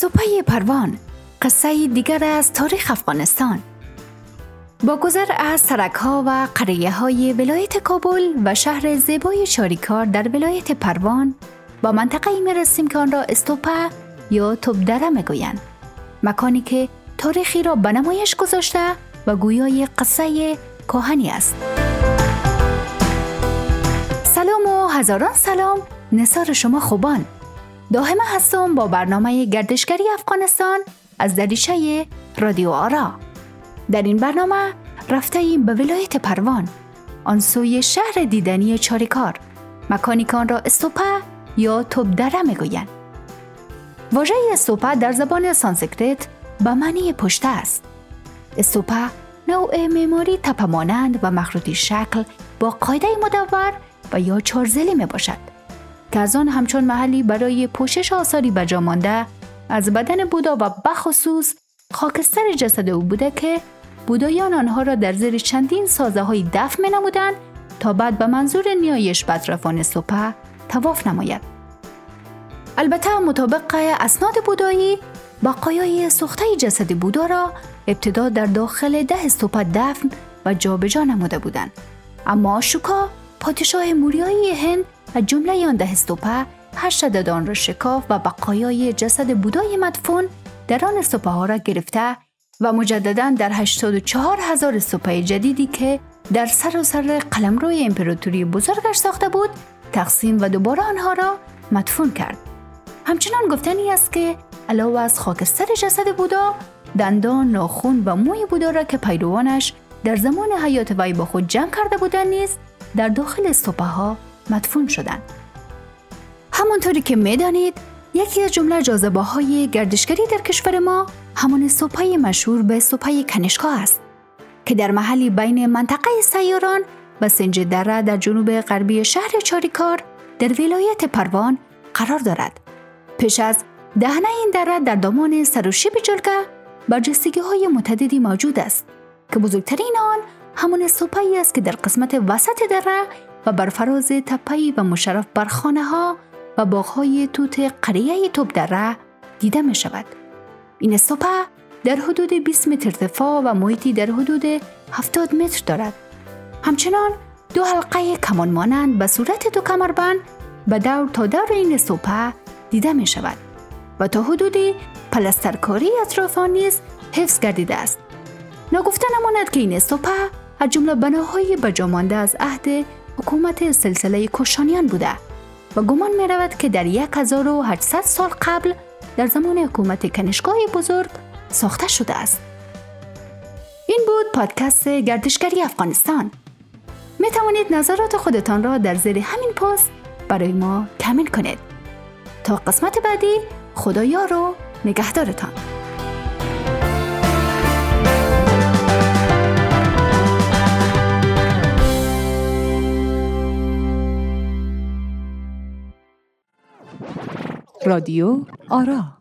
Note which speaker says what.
Speaker 1: سپای پروان قصه دیگر از تاریخ افغانستان با گذر از سرک ها و قریه های ولایت کابل و شهر زیبای چاریکار در ولایت پروان با منطقه می رسیم که آن را استوپا یا توبدره می گویند. مکانی که تاریخی را به نمایش گذاشته و گویای قصه کهنی است. سلام و هزاران سلام نثار شما خوبان داهمه هستم با برنامه گردشگری افغانستان از دریچه رادیو آرا. در این برنامه رفته ایم به ولایت پروان آن سوی شهر دیدنی چاریکار. مکانی که آن را استوپا یا توبدره می‌گویند. واژه استوپا در زبان سانسکریت به معنی پشته است. استوپا نوع معماری تپه‌مانند و مخروطی شکل با قاعده مدور و یا چارزلی می باشد که از آن همچون محلی برای پوشش آثاری بجا مانده از بدن بودا و بخصوص خاکستر جسد او بوده که بودایان آنها را در زیر چندین سازه های دفن می نمودن تا بعد به منظور نیایش بدرفان سپه تواف نماید. البته مطابق اسناد بودایی بقایای سوخته جسد بودا را ابتدا در داخل ده استوپا دفن و جابجا نموده بودند اما شوکا پادشاه موریایی هند و جمله آن ده استوپه هشت ددان را شکاف و بقایای جسد بودای مدفون در آن استوپه ها را گرفته و مجددا در 84 هزار استوپه جدیدی که در سر قلمروی امپراتوری بزرگش ساخته بود تقسیم و دوباره آنها را مدفون کرد. همچنان گفتنی است که علاوه از خاکستر جسد بودا دندان ناخون و موی بودا را که پیروانش در زمان حیات وی با خود جمع کرده بودند نیز در داخل استوپه ها مدفون شدند. همانطوری که می‌دانید یکی از جمله جاذبه های گردشگری در کشور ما همان سوپای مشهور به سوپای کنشکا است که در محلی بین منطقه سیاران و سنج دره در جنوب غربی شهر چاریکار در ولایت پروان قرار دارد. پیش از دهنه این دره در دامان سروشیب جلگه برجستگی های متعددی موجود است که بزرگترین آن همون سوپایی است که در قسمت وسط دره و بر فراز تپهی و مشرف بر خانه ها و باغهای توت قریه توب دره دیده می شود. این سوپه در حدود 20 متر ارتفاع و محیطی در حدود 70 متر دارد. همچنان دو حلقه کمان مانند به صورت دو کمربند به دور تا دور این سوپه دیده می شود و تا حدودی پلسترکاری اطراف آن نیز حفظ گردیده است. نگفته نماند که این سوپه از جمله بناهای بجامانده از عهد حکومت سلسله کوشانیان بوده و گمان می رود که در 1800 سال قبل در زمان حکومت کنشگاه بزرگ ساخته شده است. این بود پادکست گردشگری افغانستان. می توانید نظرات خودتان را در زیر همین پست برای ما کامنت کنید. تا قسمت بعدی خدایا رو نگهدارتان.
Speaker 2: رادیو آرا.